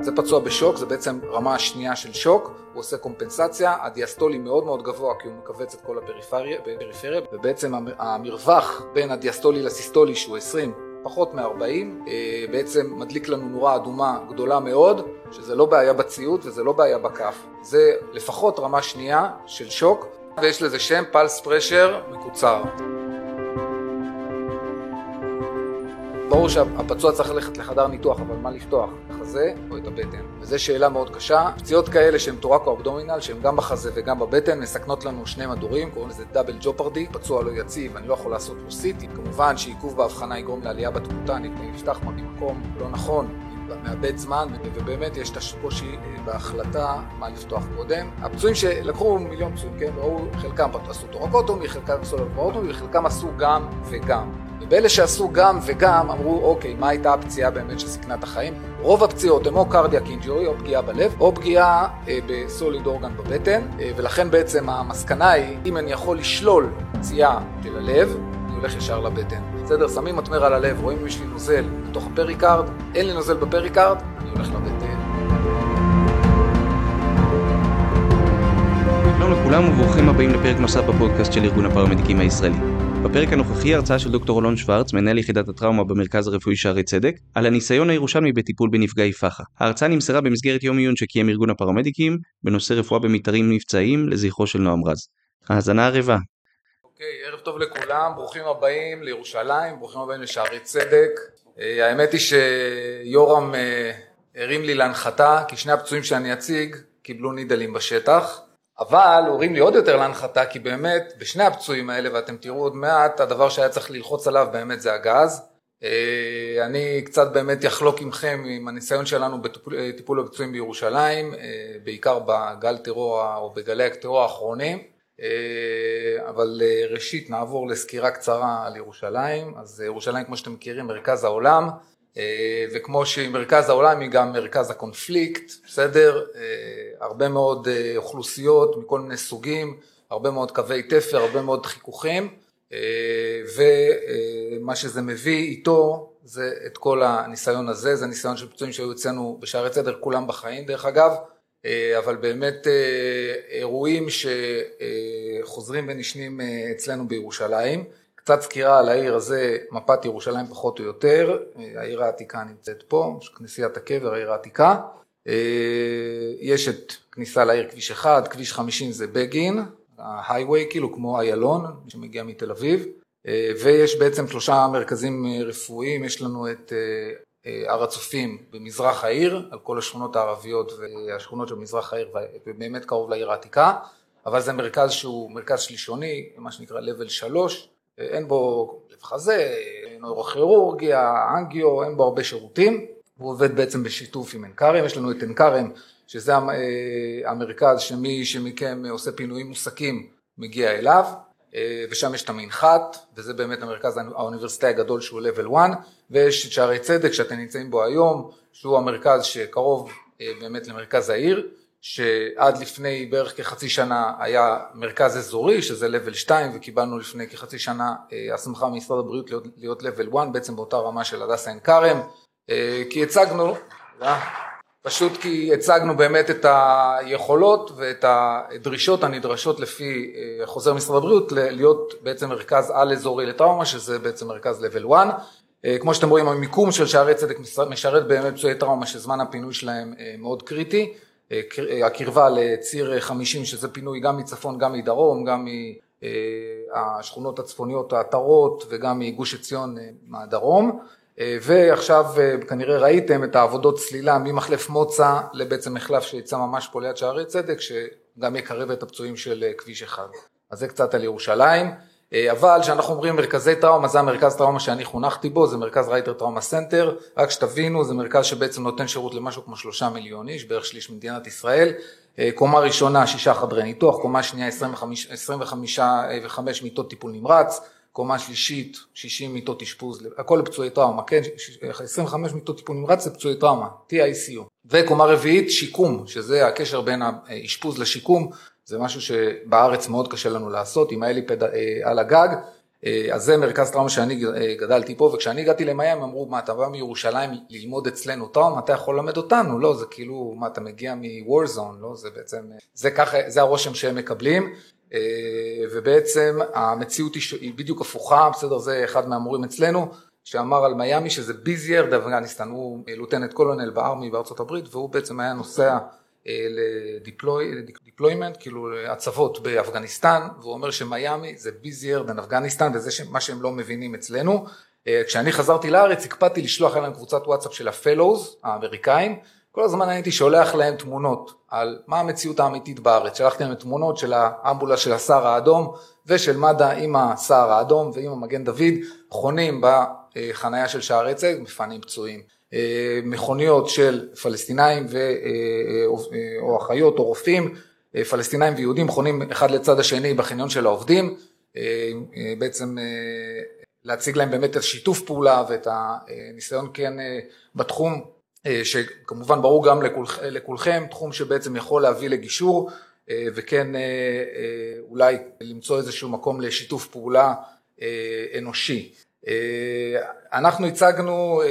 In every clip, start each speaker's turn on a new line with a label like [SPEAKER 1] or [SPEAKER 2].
[SPEAKER 1] זה פצוע בשוק, זה בעצם רמה שנייה של שוק, הוא עושה קומפנסציה, הדיאסטולי מאוד מאוד גבוה כי הוא מכווץ את כל הפריפריה, ובעצם המרווח בין הדיאסטולי לסיסטולי שהוא 20 פחות מ-40, אה, בעצם מדליק לנו נורה אדומה גדולה מאוד, שזה לא בעיה בציוד וזה לא בעיה בכף, זה לפחות רמה שנייה של שוק, ויש לזה שם פלס פרשר מקוצר. ברור שהפצוע צריך ללכת לחדר ניתוח, אבל מה לפתוח? החזה או את הבטן? וזו שאלה מאוד קשה. פציעות כאלה שהן thoracoabdominal, שהן גם בחזה וגם בבטן, מסכנות לנו שני מדורים, קוראים לזה double jeopardy, פצוע לא יציב, אני לא יכול לעשות לו CT. כמובן שעיכוב בהבחנה יגרום לעלייה בתמותה, נפתח במקום לא נכון, מאבד זמן, ובאמת יש את הקושי אה, בהחלטה מה לפתוח קודם. הפצועים שלקחו מיליון פצועים, כן, ראו, חלקם עשו thoracotomy, חלקם עשו laparotomy, וחלקם עשו גם וגם. ובאלה שעשו גם וגם אמרו אוקיי מה הייתה הפציעה באמת שסיכנה את החיים? רוב הפציעות הן או cardiac injury או פגיעה בלב או פגיעה אה, ב solid organ בבטן אה, ולכן בעצם המסקנה היא אם אני יכול לשלול פציעה של הלב אני הולך ישר לבטן. בסדר? שמים מתמר על הלב רואים אם יש לי נוזל בתוך הפריקארד אין לי נוזל בפריקארד אני הולך לבטן.
[SPEAKER 2] שלום לכולם וברוכים הבאים לפרק נוסף בפודקאסט של ארגון הפרמדיקים הישראלי בפרק הנוכחי הרצאה של דוקטור אלון שוורץ, מנהל יחידת הטראומה במרכז הרפואי שערי צדק, על הניסיון הירושלמי בטיפול בנפגעי פח"ע. ההרצאה נמסרה במסגרת יום עיון שקיים ארגון הפרמדיקים, בנושא רפואה במתארים מבצעיים לזכרו של נועם רז. האזנה ערבה.
[SPEAKER 1] אוקיי, okay, ערב טוב לכולם, ברוכים הבאים לירושלים, ברוכים הבאים לשערי צדק. אה, האמת היא שיורם אה, הרים לי להנחתה, כי שני הפצועים שאני אציג קיבלו נידלים בשטח. אבל הורים לי עוד יותר להנחתה כי באמת בשני הפצועים האלה ואתם תראו עוד מעט הדבר שהיה צריך ללחוץ עליו באמת זה הגז. אה, אני קצת באמת אחלוק עמכם עם הניסיון שלנו בטיפול בפצועים בירושלים אה, בעיקר בגל טרור או בגלי הטרור האחרונים. אה, אבל ראשית נעבור לסקירה קצרה על ירושלים. אז ירושלים כמו שאתם מכירים מרכז העולם. אה, וכמו שהיא מרכז העולם היא גם מרכז הקונפליקט, בסדר? אה, הרבה מאוד אה, אוכלוסיות מכל מיני סוגים, הרבה מאוד קווי תפר, הרבה מאוד חיכוכים ומה שזה מביא איתו זה את כל הניסיון הזה, זה ניסיון של פצועים שהיו אצלנו בשערי צדק כולם בחיים דרך אגב, אבל באמת אירועים שחוזרים ונשנים אצלנו בירושלים קצת סקירה על העיר הזה, מפת ירושלים פחות או יותר, העיר העתיקה נמצאת פה, כנסיית הקבר, העיר העתיקה. אה, יש את כניסה לעיר כביש 1, כביש 50 זה בגין, ההייווי כאילו כמו איילון שמגיע מתל אביב, אה, ויש בעצם שלושה מרכזים רפואיים, יש לנו את אה, הר הצופים במזרח העיר, על כל השכונות הערביות והשכונות של מזרח העיר ובאמת קרוב לעיר העתיקה, אבל זה מרכז שהוא מרכז שלישוני, מה שנקרא level 3, אין בו לב חזה, נוירוכירורגיה, אנגיו, אין בו הרבה שירותים, הוא עובד בעצם בשיתוף עם עין יש לנו את עין שזה אה, המרכז שמי שמכם עושה פינויים מוסקים מגיע אליו, אה, ושם יש את המנחת, וזה באמת המרכז האוניברסיטאי הגדול שהוא level 1, ויש את שערי צדק שאתם נמצאים בו היום, שהוא המרכז שקרוב אה, באמת למרכז העיר, שעד לפני בערך כחצי שנה היה מרכז אזורי שזה level 2 וקיבלנו לפני כחצי שנה אה, הסמכה ממשרד הבריאות להיות, level 1 בעצם באותה רמה של הדסה עין כרם. אה, כי הצגנו, פשוט כי הצגנו באמת את היכולות ואת הדרישות הנדרשות לפי אה, חוזר משרד הבריאות להיות בעצם מרכז על אזורי לטראומה שזה בעצם מרכז level 1 כמו שאתם רואים המיקום של שערי צדק משרת באמת פצועי טראומה שזמן הפינוי שלהם מאוד קריטי. אה, הקרבה לציר 50 שזה פינוי גם מצפון גם מדרום גם מהשכונות הצפוניות העטרות וגם מגוש עציון אה, מהדרום. אה, ועכשיו כנראה ראיתם את העבודות צלילה ממחלף מוצא לבעצם מחלף שיצא ממש פה ליד שערי צדק שגם יקרב את הפצועים של כביש אחד. אז זה קצת על ירושלים. אה, אבל כשאנחנו אומרים מרכזי טראומה זה המרכז טראומה שאני חונכתי בו זה מרכז Ryder Trauma Center. רק שתבינו זה מרכז שבעצם נותן שירות למשהו כמו שלושה מיליון איש בערך שליש ממדינת ישראל. אה, קומה ראשונה שישה חדרי ניתוח קומה שנייה 25, 25 ו-5 מיטות טיפול נמרץ קומה שלישית 60 מיטות אשפוז הכל לפצועי טראומה כן? 25 מיטות טיפול נמרץ לפצועי טראומה TICU וקומה רביעית שיקום שזה הקשר בין האשפוז לשיקום זה משהו שבארץ מאוד קשה לנו לעשות עם האליפד אה, על הגג. אז זה מרכז טראומה שאני גדלתי פה, וכשאני הגעתי למיאמי אמרו, מה אתה בא מירושלים ללמוד אצלנו טראומה, אתה יכול ללמד אותנו? לא, זה כאילו, מה אתה מגיע מ-war לא, זה בעצם, זה ככה, זה הרושם שהם מקבלים. ובעצם המציאות היא בדיוק הפוכה, בסדר, זה אחד מהמורים אצלנו, שאמר על מיאמי שזה ביזייר דאפגניסטן, הוא לוטנט קולונל בארמי בארצות הברית והוא בעצם היה נוסע אה, ל deployment, כאילו הצוות באפגניסטן, והוא אומר שמיאמי זה busier than אפגניסטן וזה מה שהם לא מבינים אצלנו. אה, כשאני חזרתי לארץ הקפדתי לשלוח אליהם קבוצת וואטסאפ של ה fellows האמריקאים, כל הזמן הייתי שולח להם תמונות על מה המציאות האמיתית בארץ, שלחתי להם תמונות של האמבולנס של הסהר האדום ושל מד"א עם הסהר האדום ועם המגן דוד, חונים בחנייה של שערי צדק, מפנים פצועים. אה, מכוניות של פלסטינאים ו, אה, אה, או אחיות או רופאים, פלסטינאים ויהודים חונים אחד לצד השני בחניון של העובדים, בעצם להציג להם באמת את שיתוף פעולה ואת הניסיון כן בתחום שכמובן ברור גם לכולכם, לכולכם, תחום שבעצם יכול להביא לגישור וכן אולי למצוא איזשהו מקום לשיתוף פעולה אנושי. אנחנו הצגנו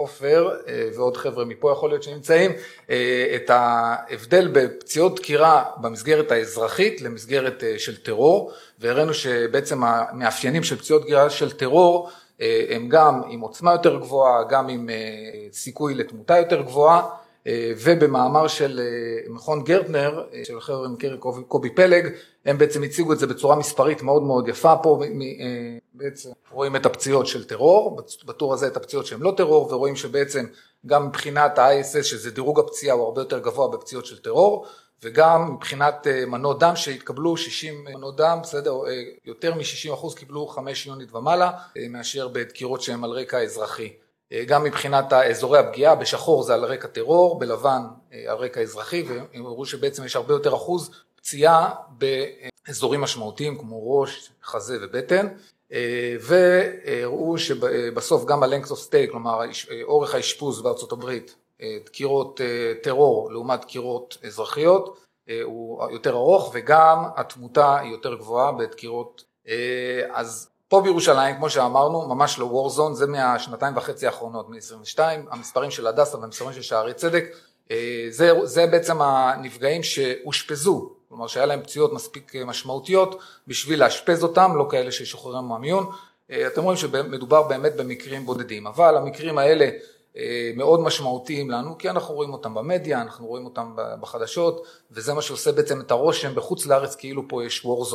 [SPEAKER 1] עופר אה, ועוד חבר'ה מפה יכול להיות שנמצאים, אה, את ההבדל בפציעות דקירה במסגרת האזרחית למסגרת אה, של טרור, והראינו שבעצם המאפיינים של פציעות דקירה של טרור הם גם עם עוצמה יותר גבוהה, גם עם סיכוי לתמותה יותר גבוהה, ובמאמר של מכון גרטנר, של החבר'ה מכיר קובי פלג, הם בעצם הציגו את זה בצורה מספרית מאוד מאוד יפה פה, בעצם רואים את הפציעות של טרור, בטור הזה את הפציעות שהן לא טרור, ורואים שבעצם גם מבחינת ה-ISS, שזה דירוג הפציעה, הוא הרבה יותר גבוה בפציעות של טרור, וגם מבחינת אה, מנות דם שהתקבלו 60 מנות דם, בסדר, אה, יותר מ-60 אחוז קיבלו 5 יונית ומעלה, אה, מאשר בדקירות שהן על רקע אזרחי. גם מבחינת אזורי הפגיעה, בשחור זה על רקע טרור, בלבן על רקע אזרחי, והם הראו שבעצם יש הרבה יותר אחוז פציעה באזורים משמעותיים כמו ראש, חזה ובטן, והראו שבסוף גם ה-length of stay, כלומר אורך האשפוז בארצות הברית, דקירות טרור לעומת דקירות אזרחיות, הוא יותר ארוך וגם התמותה היא יותר גבוהה בדקירות, אז פה בירושלים, כמו שאמרנו, ממש לא zone, זה מהשנתיים וחצי האחרונות, מ-22, המספרים של הדסה והמספרים של שערי צדק, זה, זה בעצם הנפגעים שאושפזו כלומר שהיה להם פציעות מספיק אה, משמעותיות בשביל לאשפז אותם, לא כאלה ששוחררו מהמיון. אה, אתם רואים שמדובר באמת במקרים בודדים, אבל המקרים האלה אה, מאוד משמעותיים לנו, כי אנחנו רואים אותם במדיה, אנחנו רואים אותם בחדשות, וזה מה שעושה בעצם את הרושם בחוץ לארץ כאילו פה יש war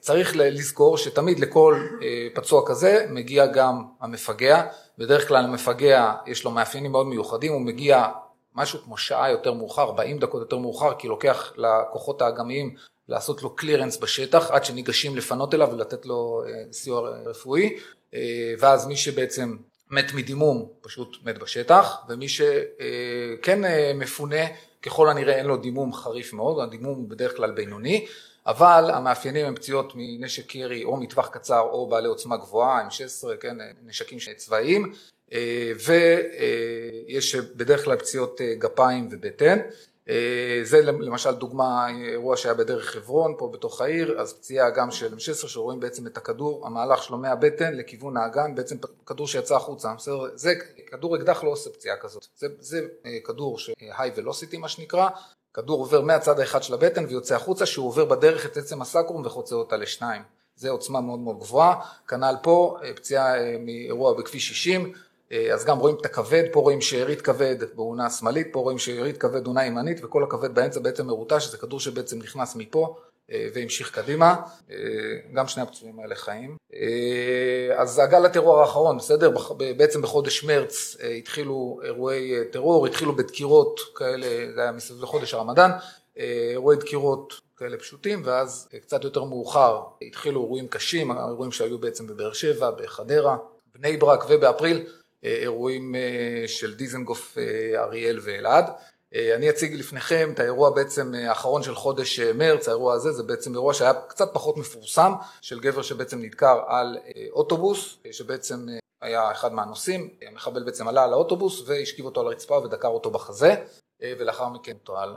[SPEAKER 1] צריך לזכור שתמיד לכל פצוע כזה מגיע גם המפגע, בדרך כלל המפגע יש לו מאפיינים מאוד מיוחדים, הוא מגיע משהו כמו שעה יותר מאוחר, 40 דקות יותר מאוחר, כי לוקח לכוחות האגמיים לעשות לו קלירנס בשטח, עד שניגשים לפנות אליו ולתת לו אה, סיוע רפואי, אה, ואז מי שבעצם מת מדימום פשוט מת בשטח, ומי שכן אה, מפונה ככל הנראה אין לו דימום חריף מאוד, הדימום הוא בדרך כלל בינוני, אבל המאפיינים הם פציעות מנשק ירי או מטווח קצר או בעלי עוצמה גבוהה, M16, כן, נשקים צבאיים, אה, ויש בדרך כלל פציעות אה, גפיים ובטן. אה, זה למשל דוגמה, אירוע שהיה בדרך חברון פה בתוך העיר, אז פציעה גם של M16 שרואים בעצם את הכדור, המהלך שלו מהבטן לכיוון האגן, בעצם כדור שיצא החוצה, בסדר? זה, כדור אקדח לא עושה פציעה כזאת, זה, זה כדור שהי ולוסיטי מה שנקרא, כדור עובר מהצד האחד של הבטן ויוצא החוצה, שהוא עובר בדרך את עצם הסקרום וחוצה אותה לשניים, זה עוצמה מאוד מאוד גבוהה, כנ"ל פה פציעה מאירוע בכביש 60, אה, אז גם רואים את הכבד, פה רואים שארית כבד באונה השמאלית, פה רואים שארית כבד אונה ימנית וכל הכבד באמצע בעצם מרוטש, שזה כדור שבעצם נכנס מפה. אה, והמשיך קדימה, אה, גם שני הפצועים האלה חיים. אז הגל הטרור האחרון, בסדר? בעצם בחודש מרץ התחילו אירועי טרור, התחילו בדקירות כאלה, זה היה מסביב לחודש הרמדאן, אירועי דקירות כאלה פשוטים, ואז קצת יותר מאוחר התחילו אירועים קשים, האירועים שהיו בעצם בבאר שבע, בחדרה, בני ברק ובאפריל אירועים אה, של דיזנגוף, אה, אריאל ואלעד. אה, אני אציג לפניכם את האירוע בעצם האחרון של חודש מרץ, האירוע הזה זה בעצם אירוע שהיה קצת פחות מפורסם, של גבר שבעצם נדקר על אוטובוס, שבעצם היה אחד מהנוסעים, המחבל בעצם עלה על האוטובוס והשכיב אותו על הרצפה ודקר אותו בחזה. ולאחר מכן טועל.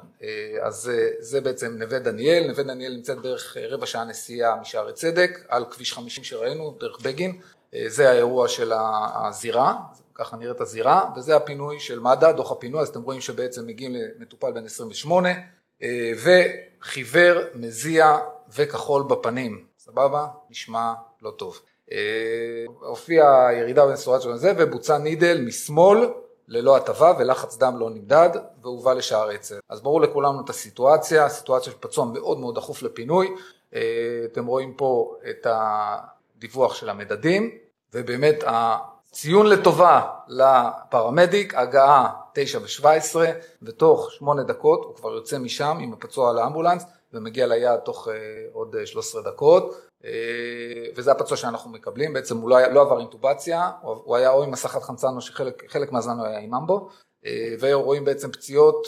[SPEAKER 1] אז זה בעצם נווה דניאל, נווה דניאל נמצאת בערך רבע שעה נסיעה משערי צדק, על כביש 50 שראינו, דרך בגין, זה האירוע של הזירה, ככה נראית הזירה, וזה הפינוי של מד"א, דוח הפינוי, אז אתם רואים שבעצם מגיעים למטופל בן 28, וחיוור, מזיע וכחול בפנים, סבבה? נשמע לא טוב. הופיעה ירידה בנסורת של זה ובוצע נידל משמאל ללא הטבה ולחץ דם לא נמדד והובא לשער עצר. אז ברור לכולנו את הסיטואציה, הסיטואציה של פצוע מאוד מאוד דחוף לפינוי, אתם רואים פה את הדיווח של המדדים ובאמת הציון לטובה לפרמדיק, הגעה 9 ו-17 ותוך 8 דקות הוא כבר יוצא משם עם הפצוע על האמבולנס ומגיע ליעד תוך עוד 13 דקות. וזה הפצוע שאנחנו מקבלים, בעצם הוא לא, לא עבר אינטובציה, הוא היה או עם מסכת חמצן או שחלק מהזמן הוא היה עם אמבו, ורואים בעצם פציעות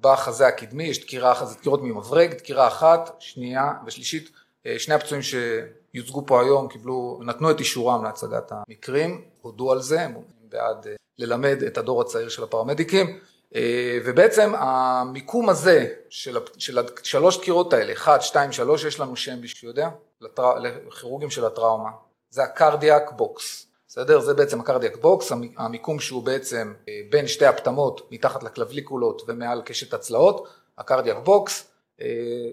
[SPEAKER 1] בחזה הקדמי, יש דקירה אחת, זה דקירות ממברג, דקירה אחת, שנייה ושלישית, שני הפצועים שיוצגו פה היום קיבלו, נתנו את אישורם להצגת המקרים, הודו על זה, הם בעד ללמד את הדור הצעיר של הפרמדיקים, ובעצם המיקום הזה של השלוש דקירות האלה, 1, 2, 3, יש לנו שם מישהו יודע? לכירורגים של הטראומה, זה ה cardiac box, בסדר? זה בעצם ה cardiac box, המיקום שהוא בעצם בין שתי הפטמות מתחת לקלביקולות ומעל קשת הצלעות, ה cardiac box,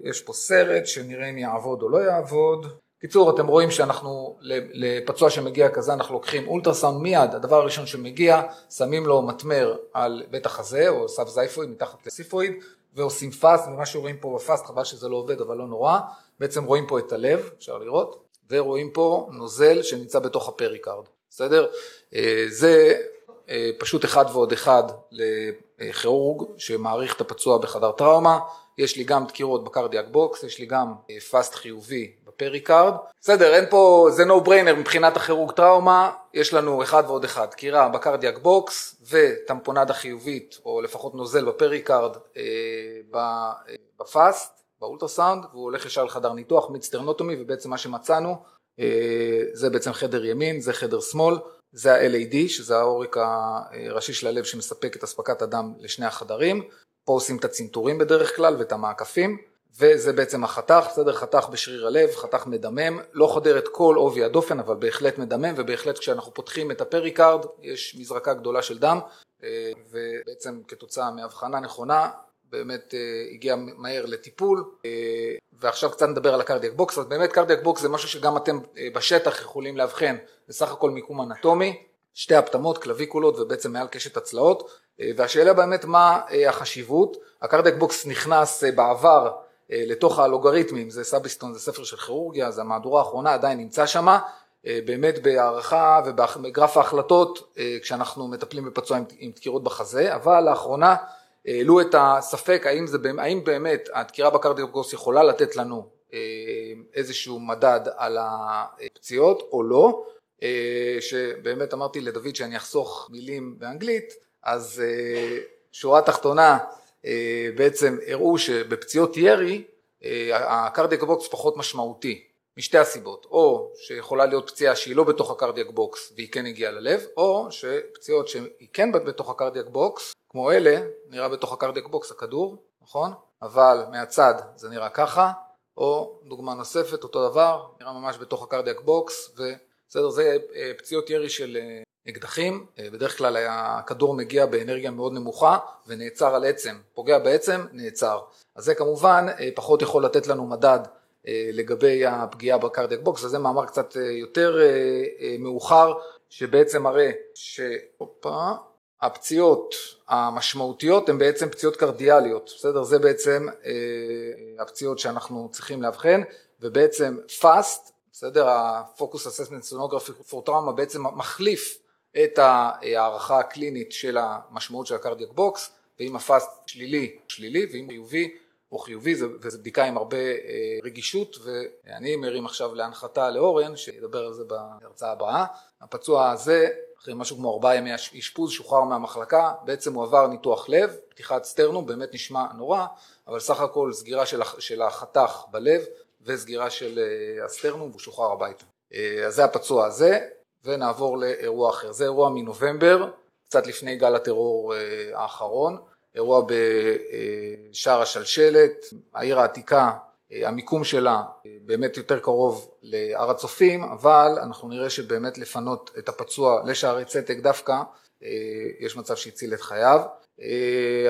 [SPEAKER 1] יש פה סרט שנראה אם יעבוד או לא יעבוד, קיצור אתם רואים שאנחנו לפצוע שמגיע כזה אנחנו לוקחים אולטרסאונד מיד, הדבר הראשון שמגיע, שמים לו מתמר על בית החזה או sub xiphoid מתחת ל xiphoid ועושים FAST, ומה שרואים פה ב FAST, חבל שזה לא עובד אבל לא נורא, בעצם רואים פה את הלב, אפשר לראות, ורואים פה נוזל שנמצא בתוך הפריקארד, בסדר? זה פשוט אחד ועוד אחד לכירורג שמעריך את הפצוע בחדר טראומה, יש לי גם דקירות ב cardiac box, יש לי גם FAST חיובי בפריקארד, בסדר, אין פה, זה no brainer מבחינת הכירורג טראומה, יש לנו אחד ועוד אחד, דקירה ב cardiac box וטמפונדה חיובית, או לפחות נוזל בפריקארד ב FAST, באולטרסאונד, והוא הולך ישר לחדר ניתוח, mid sternotomy, ובעצם מה שמצאנו, זה בעצם חדר ימין, זה חדר שמאל, זה ה-LAD, שזה העורק הראשי של הלב שמספק את אספקת הדם לשני החדרים, פה עושים את הצנתורים בדרך כלל ואת המעקפים, וזה בעצם החתך, בסדר, חתך בשריר הלב, חתך מדמם, לא חודר את כל עובי הדופן, אבל בהחלט מדמם, ובהחלט כשאנחנו פותחים את הפריקארד, יש מזרקה גדולה של דם, ובעצם כתוצאה מאבחנה נכונה, באמת הגיע מהר לטיפול, ועכשיו קצת נדבר על ה cardiac box, אז באמת cardiac box זה משהו שגם אתם בשטח יכולים לאבחן, זה סך הכל מיקום אנטומי, שתי הפטמות, קלוויקולות ובעצם מעל קשת הצלעות, והשאלה באמת מה החשיבות, ה cardiac box נכנס בעבר לתוך האלגוריתמים, זה Sabiston, זה ספר של כירורגיה, זה המהדורה האחרונה, עדיין נמצא שמה, באמת בהערכה ובגרף ההחלטות כשאנחנו מטפלים בפצוע עם דקירות בחזה, אבל לאחרונה העלו את הספק האם, זה, האם באמת הדקירה ב cardiac box יכולה לתת לנו איזשהו מדד על הפציעות או לא, שבאמת אמרתי לדוד שאני אחסוך מילים באנגלית, אז שורה תחתונה בעצם הראו שבפציעות ירי ה cardiac box פחות משמעותי משתי הסיבות, או שיכולה להיות פציעה שהיא לא בתוך ה cardiac box והיא כן הגיעה ללב, או שפציעות שהיא כן בתוך ה cardiac box, כמו אלה, נראה בתוך ה cardiac box הכדור, נכון? אבל מהצד זה נראה ככה, או דוגמה נוספת, אותו דבר, נראה ממש בתוך ה cardiac box, ובסדר, זה פציעות ירי של אקדחים, בדרך כלל הכדור מגיע באנרגיה מאוד נמוכה ונעצר על עצם, פוגע בעצם, נעצר. אז זה כמובן פחות יכול לתת לנו מדד לגבי הפגיעה ב cardiac box, וזה מאמר קצת יותר מאוחר, שבעצם מראה שהפציעות המשמעותיות הן בעצם פציעות קרדיאליות, בסדר? זה בעצם הפציעות שאנחנו צריכים לאבחן, ובעצם FAST, בסדר? ה-Focus Assessment Sonography for Trauma בעצם מחליף את הערכה הקלינית של המשמעות של ה cardiac box, ואם ה FAST שלילי, שלילי, ואם חיובי או חיובי, וזו בדיקה עם הרבה רגישות, ואני מרים עכשיו להנחתה לאורן, שידבר על זה בהרצאה הבאה. הפצוע הזה, אחרי משהו כמו ארבעה ימי אשפוז, שוחרר מהמחלקה, בעצם הוא עבר ניתוח לב, פתיחת סטרנום, באמת נשמע נורא, אבל סך הכל סגירה של החתך בלב, וסגירה של הסטרנום, והוא שוחרר הביתה. אז זה הפצוע הזה. ונעבור לאירוע אחר. זה אירוע מנובמבר, קצת לפני גל הטרור האחרון. אירוע בשער השלשלת, העיר העתיקה, המיקום שלה באמת יותר קרוב להר הצופים, אבל אנחנו נראה שבאמת לפנות את הפצוע לשערי צדק דווקא, יש מצב שהציל את חייו.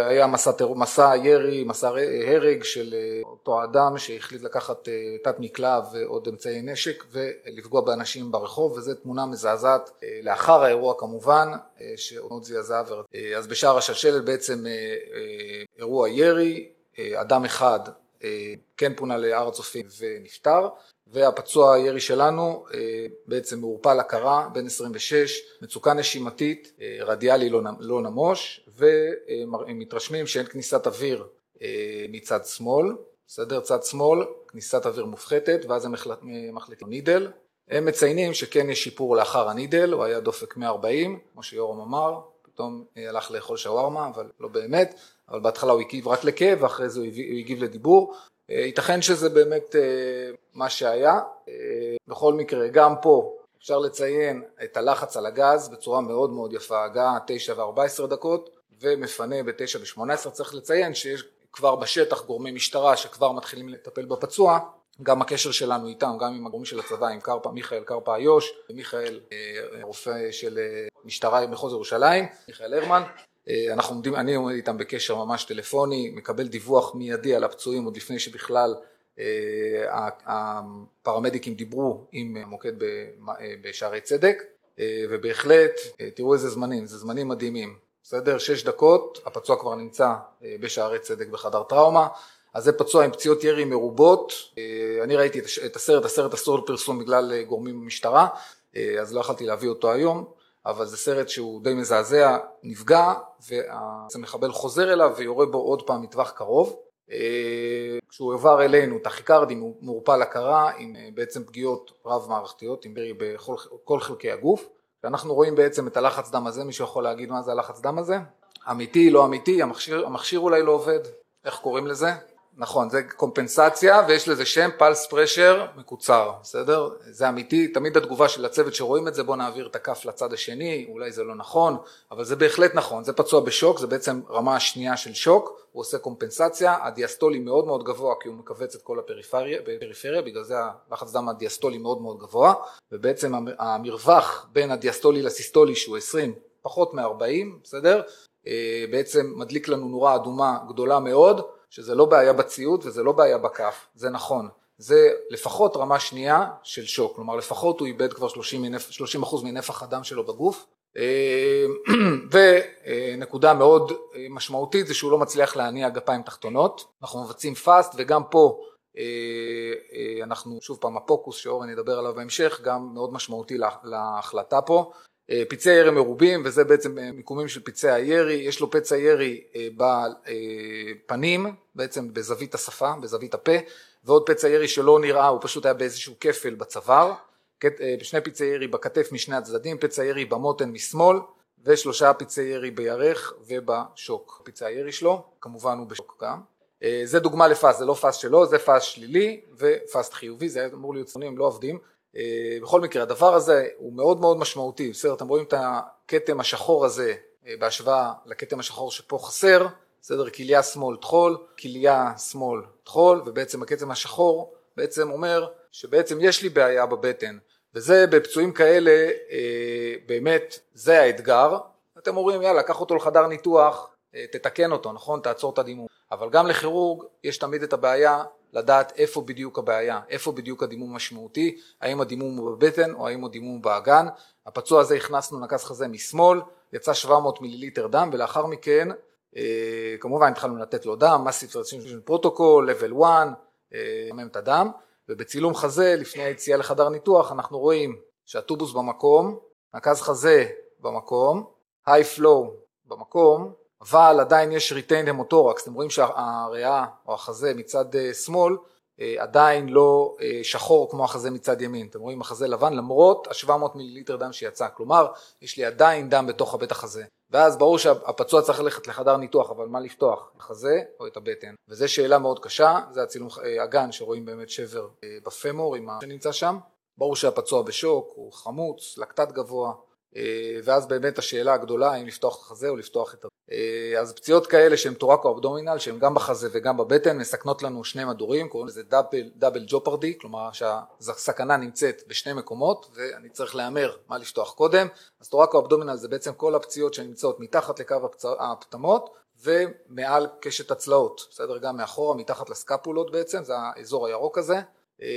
[SPEAKER 1] היה מסע, מסע ירי, מסע הרג של אותו אדם שהחליט לקחת תת מקלע ועוד אמצעי נשק ולפגוע באנשים ברחוב וזו תמונה מזעזעת לאחר האירוע כמובן שעוד זעזע אז בשער השלשלת בעצם אירוע ירי, אדם אחד כן פונה להר הצופים ונפטר והפצוע הירי שלנו בעצם מעורפל הכרה, בן 26, מצוקה נשימתית, רדיאלי לא נמוש ומתרשמים שאין כניסת אוויר מצד שמאל, בסדר? צד שמאל, כניסת אוויר מופחתת ואז הם מחליטים נידל, הם מציינים שכן יש שיפור לאחר הנידל, הוא היה דופק 140 כמו שיורם אמר, פתאום הלך לאכול שווארמה אבל לא באמת, אבל בהתחלה הוא הגיב רק לכאב ואחרי זה הוא הגיב לדיבור. ייתכן שזה באמת מה שהיה, בכל מקרה גם פה אפשר לציין את הלחץ על הגז בצורה מאוד מאוד יפה, הגעה 9 ו-14 דקות ומפנה ב-9 ו-18, צריך לציין שיש כבר בשטח גורמי משטרה שכבר מתחילים לטפל בפצוע, גם הקשר שלנו איתם, גם עם הגורמים של הצבא, עם קרפא, מיכאל קרפא איו"ש ומיכאל רופא של משטרה מחוז ירושלים, מיכאל הרמן. אנחנו עומדים, אני עומד איתם בקשר ממש טלפוני, מקבל דיווח מיידי על הפצועים עוד לפני שבכלל הפרמדיקים דיברו עם המוקד בשערי צדק. ובהחלט תראו איזה זמנים, זה זמנים מדהימים, בסדר? שש דקות, הפצוע כבר נמצא בשערי צדק בחדר טראומה, אז זה פצוע עם פציעות ירי מרובות, אני ראיתי את הסרט, הסרט אסור לפרסום בגלל גורמים במשטרה, אז לא יכלתי להביא אותו היום אבל זה סרט שהוא די מזעזע, נפגע והמחבל חוזר אליו ויורה בו עוד פעם מטווח קרוב. כשהוא עבר אלינו טכיקרדי מעורפל הכרה עם בעצם פגיעות רב מערכתיות עם ברי בכל חלקי הגוף. אנחנו רואים בעצם את הלחץ דם הזה, מישהו יכול להגיד מה זה הלחץ דם הזה? אמיתי, לא אמיתי, המכשיר, המכשיר אולי לא עובד, איך קוראים לזה? נכון, זה קומפנסציה ויש לזה שם פלס פרשר מקוצר, בסדר? זה אמיתי, תמיד התגובה של הצוות שרואים את זה, בוא נעביר את הכף לצד השני, אולי זה לא נכון, אבל זה בהחלט נכון, זה פצוע בשוק, זה בעצם רמה השנייה של שוק, הוא עושה קומפנסציה, הדיאסטולי מאוד מאוד גבוה כי הוא מכווץ את כל הפריפריה, בגלל זה הלחץ דם הדיאסטולי מאוד מאוד גבוה, ובעצם המרווח בין הדיאסטולי לסיסטולי שהוא 20 פחות מ-40, בסדר? בעצם מדליק לנו נורה אדומה גדולה מאוד, שזה לא בעיה בציוד וזה לא בעיה בכף, זה נכון, זה לפחות רמה שנייה של שוק, כלומר לפחות הוא איבד כבר 30, מנפ, 30 אחוז מנפח הדם שלו בגוף. ונקודה מאוד משמעותית זה שהוא לא מצליח להניע גפיים תחתונות, אנחנו מבצעים פאסט וגם פה אנחנו שוב פעם הפוקוס שאורן ידבר עליו בהמשך גם מאוד משמעותי להחלטה פה פצעי ירי מרובים וזה בעצם מיקומים של פצעי הירי, יש לו פצע ירי בפנים, בעצם בזווית השפה, בזווית הפה, ועוד פצע ירי שלא נראה, הוא פשוט היה באיזשהו כפל בצוואר, שני פצעי ירי בכתף משני הצדדים, פצע ירי במותן משמאל, ושלושה פצעי ירי בירך ובשוק. פצע הירי שלו, כמובן הוא בשוק גם. זה דוגמה ל FAST, זה לא FAST שלו, זה FAST שלילי ו FAST חיובי, זה אמור להיות סרטונים, לא עובדים. בכל מקרה הדבר הזה הוא מאוד מאוד משמעותי, בסדר אתם רואים את הכתם השחור הזה בהשוואה לכתם השחור שפה חסר, בסדר כליה שמאל טחול, כליה שמאל טחול ובעצם הכתם השחור בעצם אומר שבעצם יש לי בעיה בבטן. וזה בפצועים כאלה באמת זה האתגר, אתם אומרים יאללה קח אותו לחדר ניתוח תתקן אותו נכון? תעצור את הדימום. אבל גם לכירורג יש תמיד את הבעיה לדעת איפה בדיוק הבעיה, איפה בדיוק הדימום משמעותי, האם הדימום הוא בבטן או האם הדימום באגן, הפצוע הזה הכנסנו נקז חזה משמאל, יצא 700 מיליליטר דם ולאחר מכן אה, כמובן התחלנו לתת לו דם, massive restriction protocol, level 1, לחמם את הדם. ובצילום חזה לפני היציאה לחדר ניתוח אנחנו רואים שהטובוס במקום, נקז חזה במקום, high flow במקום אבל עדיין יש ריטיין המוטורקס, אתם רואים שהריאה או החזה מצד אה, שמאל אה, עדיין לא אה, שחור כמו החזה מצד ימין, אתם רואים החזה לבן למרות ה-700 מיליליטר דם שיצא, כלומר יש לי עדיין דם בתוך הבית החזה. ואז ברור שהפצוע צריך ללכת לחדר ניתוח, אבל מה לפתוח, החזה או את הבטן? וזו שאלה מאוד קשה, זה הצילום אגן שרואים באמת שבר בפמור עם מה שנמצא שם, ברור שהפצוע בשוק, הוא חמוץ, לקטט גבוה, ואז באמת השאלה הגדולה האם לפתוח את החזה או לפתוח את אה, אז פציעות כאלה שהן טורקו אבדומינל שהן גם בחזה וגם בבטן מסכנות לנו שני מדורים קוראים לזה דאבל, דאבל ג'ופרדי כלומר שהסכנה נמצאת בשני מקומות ואני צריך להמר מה לפתוח קודם. אז טורקו אבדומינל זה בעצם כל הפציעות שנמצאות מתחת לקו הפטמות ומעל קשת הצלעות. בסדר? גם מאחורה מתחת לסקפולות בעצם זה האזור הירוק הזה. אה,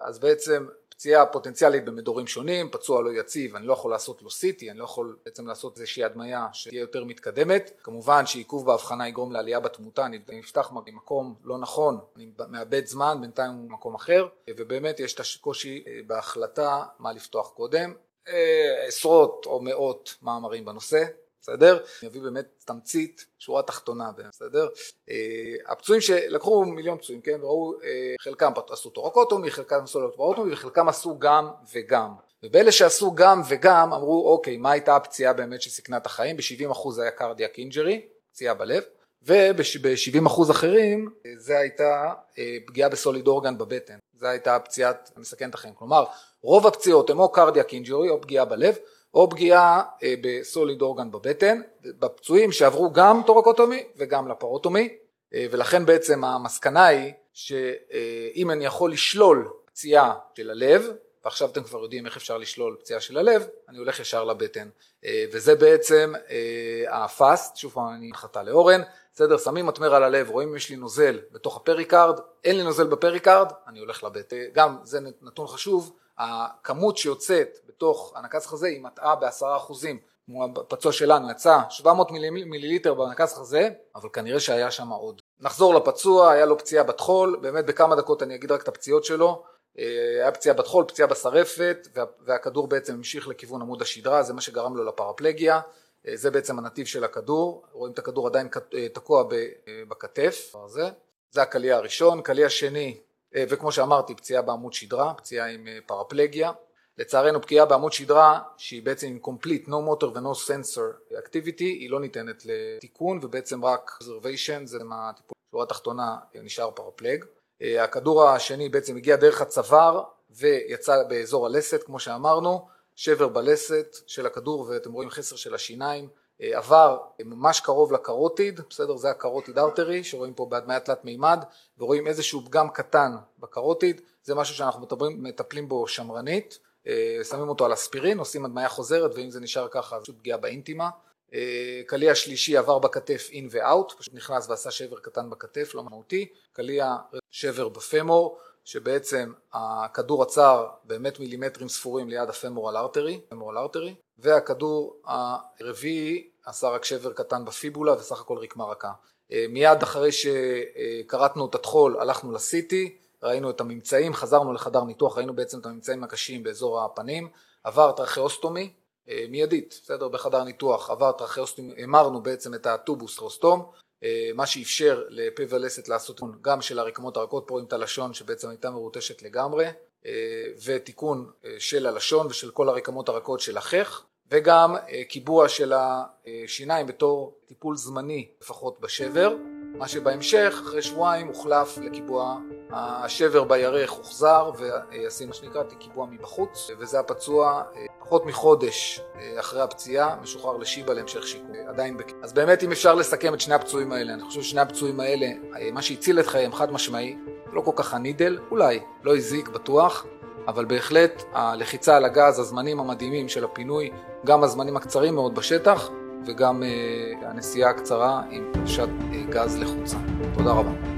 [SPEAKER 1] אז בעצם פציעה פוטנציאלית במדורים שונים, פצוע לא יציב, אני לא יכול לעשות לו סיטי, אני לא יכול בעצם לעשות איזושהי הדמיה שתהיה יותר מתקדמת, כמובן שעיכוב בהבחנה יגרום לעלייה בתמותה, אני אפתח ממקום לא נכון, אני מאבד זמן, בינתיים הוא במקום אחר, ובאמת יש את הקושי אה, בהחלטה מה לפתוח קודם, אה, עשרות או מאות מאמרים בנושא, בסדר? אני אביא באמת תמצית, שורה תחתונה, בסדר? אה, הפצועים שלקחו מיליון פצועים, כן? וראו, אה, חלקם עשו thoracotomy, חלקם עשו thoracotomy וחלקם עשו גם וגם. ובאלה שעשו גם וגם אמרו אוקיי מה הייתה הפציעה באמת שסיכנה את החיים ב-70% זה היה cardiac injury, פציעה בלב וב-70% אחרים אה, זה הייתה פגיעה ב solid organ בבטן, זו הייתה הפציעת המסכנת החיים, כלומר רוב הפציעות הן או cardiac injury או פגיעה בלב או פגיעה אה, ב solid organ בבטן, בפצועים שעברו גם thoracotomy וגם laparotomy, אה, ולכן בעצם המסקנה היא שאם אני יכול לשלול פציעה של הלב, ועכשיו אתם כבר יודעים איך אפשר לשלול פציעה של הלב, אני הולך ישר לבטן, אה, וזה בעצם ה FAST, שוב פעם אני מחטא לאורן, בסדר, שמים מתמר על הלב, רואים אם יש לי נוזל בתוך הפריקארד, אין לי נוזל בפריקארד, אני הולך לבטן, גם זה נתון חשוב, הכמות שיוצאת בתוך הנקז חזה היא מטעה בעשרה אחוזים. כמו הפצוע שלנו יצא 700 מיליליטר בנקז חזה אבל כנראה שהיה שם עוד. נחזור לפצוע היה לו פציעה בטחול באמת בכמה דקות אני אגיד רק את הפציעות שלו. אה, היה פציעה בטחול פציעה בשרפת והכדור בעצם המשיך לכיוון עמוד השדרה זה מה שגרם לו לפרפלגיה. אה, זה בעצם הנתיב של הכדור. רואים את הכדור עדיין אה, תקוע בכתף זה הקליע הראשון. קליע שני וכמו שאמרתי פציעה בעמוד שדרה פציעה עם פרפלגיה. לצערנו פגיעה בעמוד שדרה שהיא בעצם עם complete no motor ו-no sensor activity היא לא ניתנת לתיקון ובעצם רק observation זה מה הטיפול. בשורה התחתונה נשאר פרפלג. אה, הכדור השני בעצם הגיע דרך הצוואר ויצא באזור הלסת כמו שאמרנו. שבר בלסת של הכדור ואתם רואים חסר של השיניים. אה, עבר ממש קרוב לקרוטיד, בסדר? זה הקרוטיד ארטרי שרואים פה בהדמיה תלת מימד ורואים איזשהו פגם קטן בקרוטיד, זה משהו שאנחנו מטפלים, מטפלים בו שמרנית אה, שמים אותו על אספירין, עושים הדמיה חוזרת ואם זה נשאר ככה זו פגיעה באינטימה. אה, קליע שלישי עבר בכתף אין ואאוט, פשוט נכנס ועשה שבר קטן בכתף, לא מהותי. קליע שבר בפמור, שבעצם הכדור עצר באמת מילימטרים ספורים ליד הפמורל ארטרי, פמורל ארטרי, והכדור הרביעי עשה רק שבר קטן בפיבולה וסך הכל רקמה רכה. אה, מיד אחרי שכרתנו את הטחול הלכנו ל CT, ראינו את הממצאים, חזרנו לחדר ניתוח, ראינו בעצם את הממצאים הקשים באזור הפנים, עבר tracheostomy אה, מיידית, בסדר? בחדר ניתוח עבר tracheostomy, המרנו בעצם את הטובוס לטרכאוסטום, אה, מה שאפשר לפה ולסת לעשות גם של הרקמות הרכות, פה רואים את הלשון שבעצם הייתה מרוטשת לגמרי, ותיקון של הלשון ושל כל הרקמות הרכות של החך, וגם קיבוע של השיניים בתור טיפול זמני לפחות בשבר. מה שבהמשך אחרי שבועיים הוחלף לקיבוע השבר בירך הוחזר ועשינו מה שנקרא קיבוע מבחוץ וזה הפצוע אה, פחות מחודש אה, אחרי הפציעה משוחרר לשיבא להמשך שיקום עדיין בק... אז באמת אם אפשר לסכם את שני הפצועים האלה אני חושב ששני הפצועים האלה אה, מה שהציל את חייהם חד משמעי לא כל כך הנידל אולי לא הזיק בטוח אבל בהחלט הלחיצה על הגז הזמנים המדהימים של הפינוי גם הזמנים הקצרים מאוד בשטח וגם אה, הנסיעה הקצרה עם פרשת אה, גז לחוצה. תודה רבה.